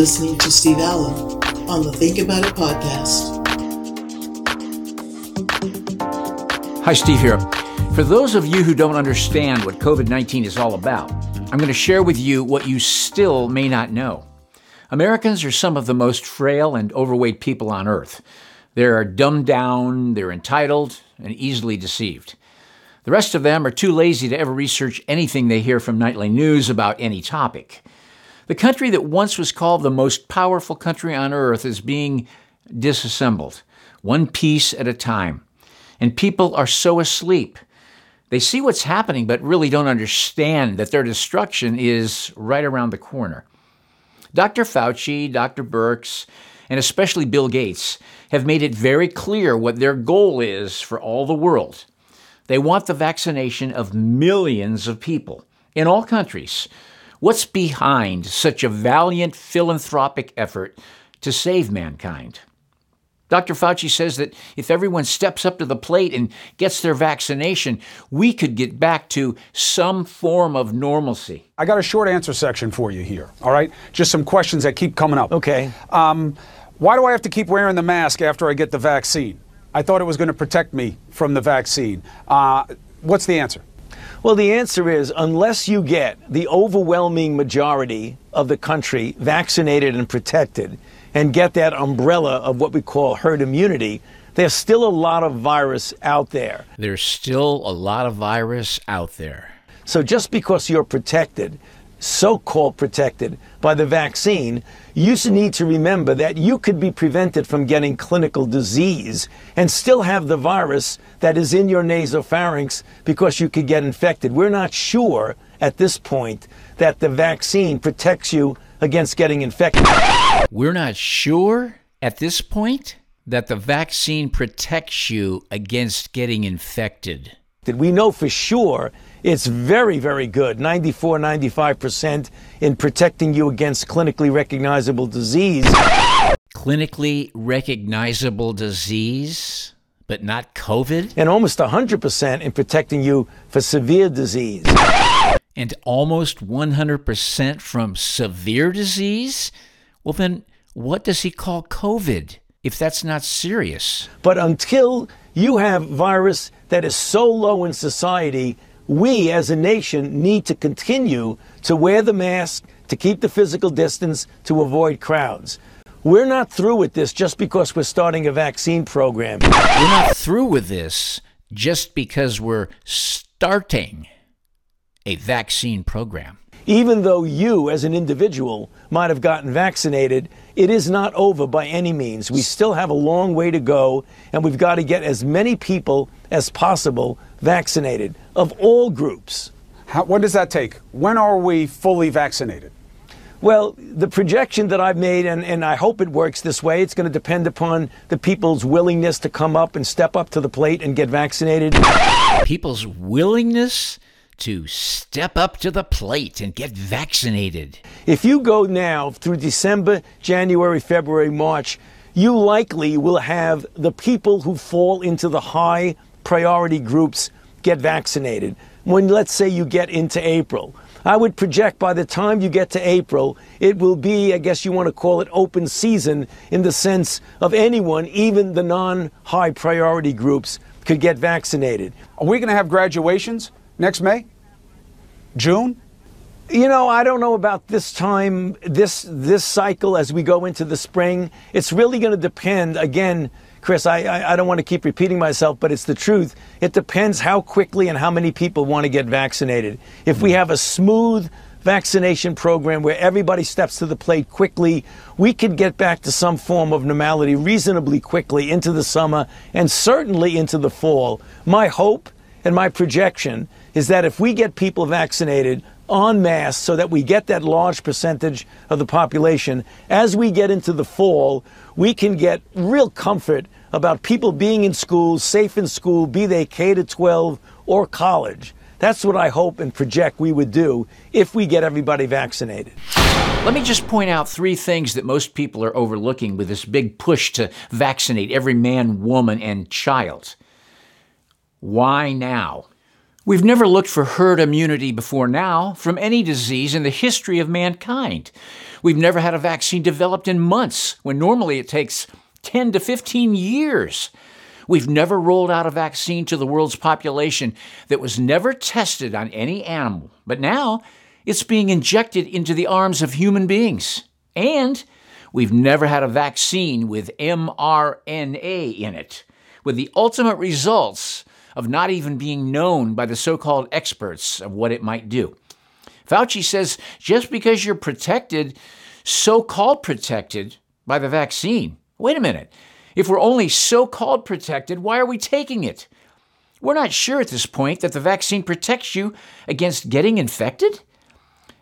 Listening to Steve Allen on the Think About It podcast. Hi, Steve here. For those of you who don't understand what COVID 19 is all about, I'm going to share with you what you still may not know. Americans are some of the most frail and overweight people on earth. They're dumbed down, they're entitled, and easily deceived. The rest of them are too lazy to ever research anything they hear from nightly news about any topic. The country that once was called the most powerful country on earth is being disassembled, one piece at a time. And people are so asleep. They see what's happening, but really don't understand that their destruction is right around the corner. Dr. Fauci, Dr. Birx, and especially Bill Gates have made it very clear what their goal is for all the world. They want the vaccination of millions of people in all countries What's behind such a valiant philanthropic effort to save mankind? Dr. Fauci says that if everyone steps up to the plate and gets their vaccination, we could get back to some form of normalcy. I got a short answer section for you here, all right? Just some questions that keep coming up. Okay. Um, why do I have to keep wearing the mask after I get the vaccine? I thought it was going to protect me from the vaccine. Uh, what's the answer? Well, the answer is unless you get the overwhelming majority of the country vaccinated and protected and get that umbrella of what we call herd immunity, there's still a lot of virus out there. There's still a lot of virus out there. So just because you're protected so called protected by the vaccine, you need to remember that you could be prevented from getting clinical disease and still have the virus that is in your nasopharynx because you could get infected. We're not sure at this point that the vaccine protects you against getting infected. We're not sure at this point that the vaccine protects you against getting infected. We know for sure it's very, very good 94, 95% in protecting you against clinically recognizable disease. Clinically recognizable disease, but not COVID? And almost 100% in protecting you for severe disease. And almost 100% from severe disease? Well, then what does he call COVID if that's not serious? But until you have virus that is so low in society we as a nation need to continue to wear the mask, to keep the physical distance, to avoid crowds. We're not through with this just because we're starting a vaccine program. We're not through with this just because we're starting a vaccine program. Even though you, as an individual, might have gotten vaccinated, it is not over by any means. We still have a long way to go, and we've got to get as many people as possible vaccinated of all groups. How, what does that take? When are we fully vaccinated? Well, the projection that I've made, and, and I hope it works this way, it's going to depend upon the people's willingness to come up and step up to the plate and get vaccinated. People's willingness to step up to the plate and get vaccinated. If you go now through December, January, February, March, you likely will have the people who fall into the high priority groups get vaccinated. When, let's say, you get into April, I would project by the time you get to April, it will be, I guess you want to call it open season in the sense of anyone, even the non high priority groups, could get vaccinated. Are we going to have graduations next May? June? You know, I don't know about this time, this this cycle as we go into the spring. It's really going to depend again Chris, I, I, I don't want to keep repeating myself, but it's the truth. It depends how quickly and how many people want to get vaccinated. If we mm. have a smooth vaccination program where everybody steps to the plate quickly, we could get back to some form of normality reasonably quickly into the summer and certainly into the fall. My hope and my projection is that if we get people vaccinated en masse so that we get that large percentage of the population, as we get into the fall, we can get real comfort about people being in school, safe in school, be they K to 12 or college. That's what I hope and project we would do if we get everybody vaccinated. Let me just point out three things that most people are overlooking with this big push to vaccinate every man, woman, and child. Why now? We've never looked for herd immunity before now from any disease in the history of mankind. We've never had a vaccine developed in months when normally it takes 10 to 15 years. We've never rolled out a vaccine to the world's population that was never tested on any animal, but now it's being injected into the arms of human beings. And we've never had a vaccine with mRNA in it, with the ultimate results of not even being known by the so called experts of what it might do. Fauci says just because you're protected, so called protected, by the vaccine, wait a minute. If we're only so called protected, why are we taking it? We're not sure at this point that the vaccine protects you against getting infected.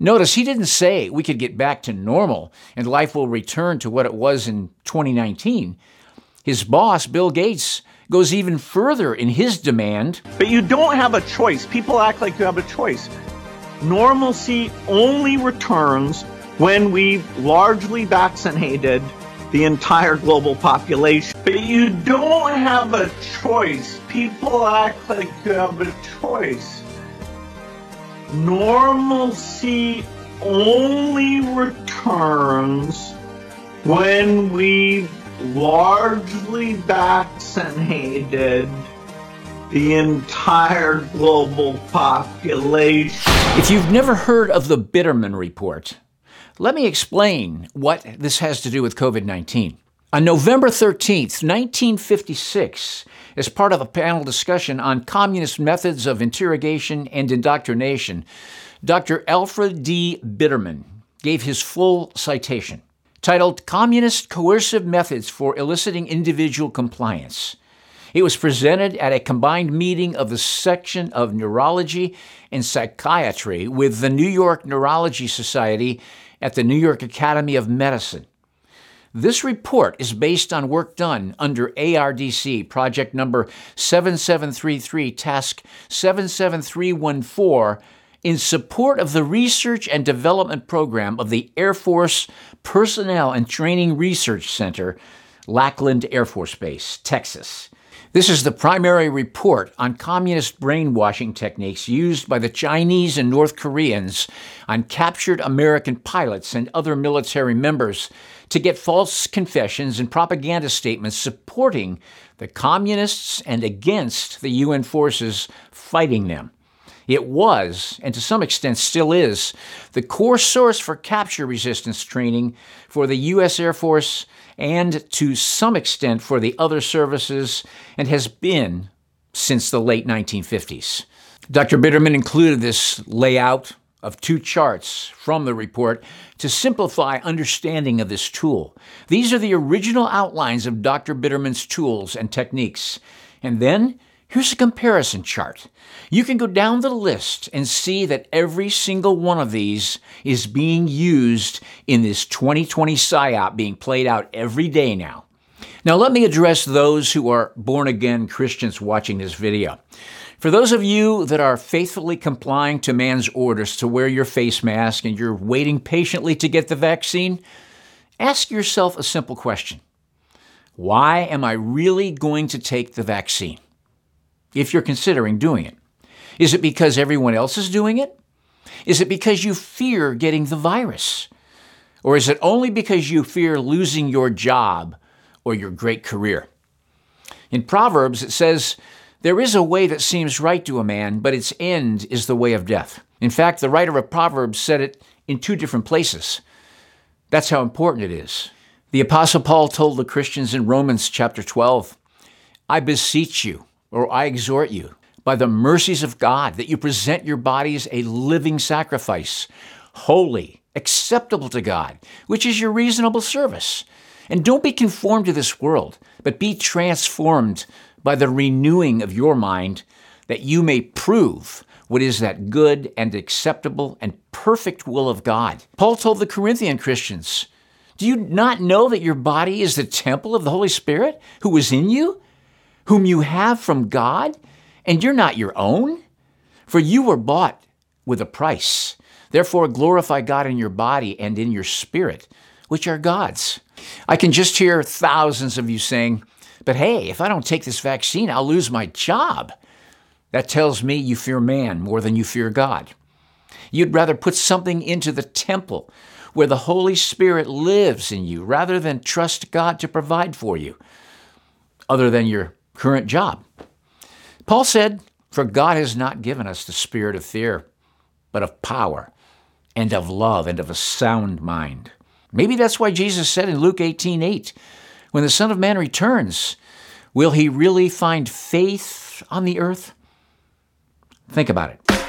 Notice he didn't say we could get back to normal and life will return to what it was in 2019. His boss, Bill Gates, goes even further in his demand. But you don't have a choice. People act like you have a choice. Normalcy only returns when we've largely vaccinated the entire global population. But you don't have a choice. People act like you have a choice. Normalcy only returns when we've largely vaccinated the entire global population. If you've never heard of the Biderman Report, let me explain what this has to do with COVID 19. On November 13th, 1956, as part of a panel discussion on communist methods of interrogation and indoctrination, Dr. Alfred D. Biderman gave his full citation titled Communist Coercive Methods for Eliciting Individual Compliance. It was presented at a combined meeting of the section of neurology and psychiatry with the New York Neurology Society at the New York Academy of Medicine. This report is based on work done under ARDC, project number 7733, task 77314 in support of the research and development program of the Air Force Personnel and Training Research Center, Lackland Air Force Base, Texas. This is the primary report on communist brainwashing techniques used by the Chinese and North Koreans on captured American pilots and other military members to get false confessions and propaganda statements supporting the communists and against the UN forces fighting them. It was, and to some extent still is, the core source for capture resistance training for the U.S. Air Force and to some extent for the other services, and has been since the late 1950s. Dr. Biderman included this layout of two charts from the report to simplify understanding of this tool. These are the original outlines of Dr. Biderman's tools and techniques. And then Here's a comparison chart. You can go down the list and see that every single one of these is being used in this 2020 PSYOP being played out every day now. Now, let me address those who are born again Christians watching this video. For those of you that are faithfully complying to man's orders to wear your face mask and you're waiting patiently to get the vaccine, ask yourself a simple question Why am I really going to take the vaccine? If you're considering doing it? Is it because everyone else is doing it? Is it because you fear getting the virus? Or is it only because you fear losing your job or your great career? In Proverbs, it says, There is a way that seems right to a man, but its end is the way of death. In fact, the writer of Proverbs said it in two different places. That's how important it is. The Apostle Paul told the Christians in Romans chapter 12, I beseech you, or I exhort you, by the mercies of God, that you present your bodies a living sacrifice, holy, acceptable to God, which is your reasonable service. And don't be conformed to this world, but be transformed by the renewing of your mind, that you may prove what is that good and acceptable and perfect will of God. Paul told the Corinthian Christians, Do you not know that your body is the temple of the Holy Spirit who is in you? Whom you have from God, and you're not your own? For you were bought with a price. Therefore, glorify God in your body and in your spirit, which are God's. I can just hear thousands of you saying, But hey, if I don't take this vaccine, I'll lose my job. That tells me you fear man more than you fear God. You'd rather put something into the temple where the Holy Spirit lives in you rather than trust God to provide for you, other than your current job. Paul said, For God has not given us the spirit of fear, but of power and of love and of a sound mind. Maybe that's why Jesus said in Luke 18 8, When the Son of Man returns, will he really find faith on the earth? Think about it.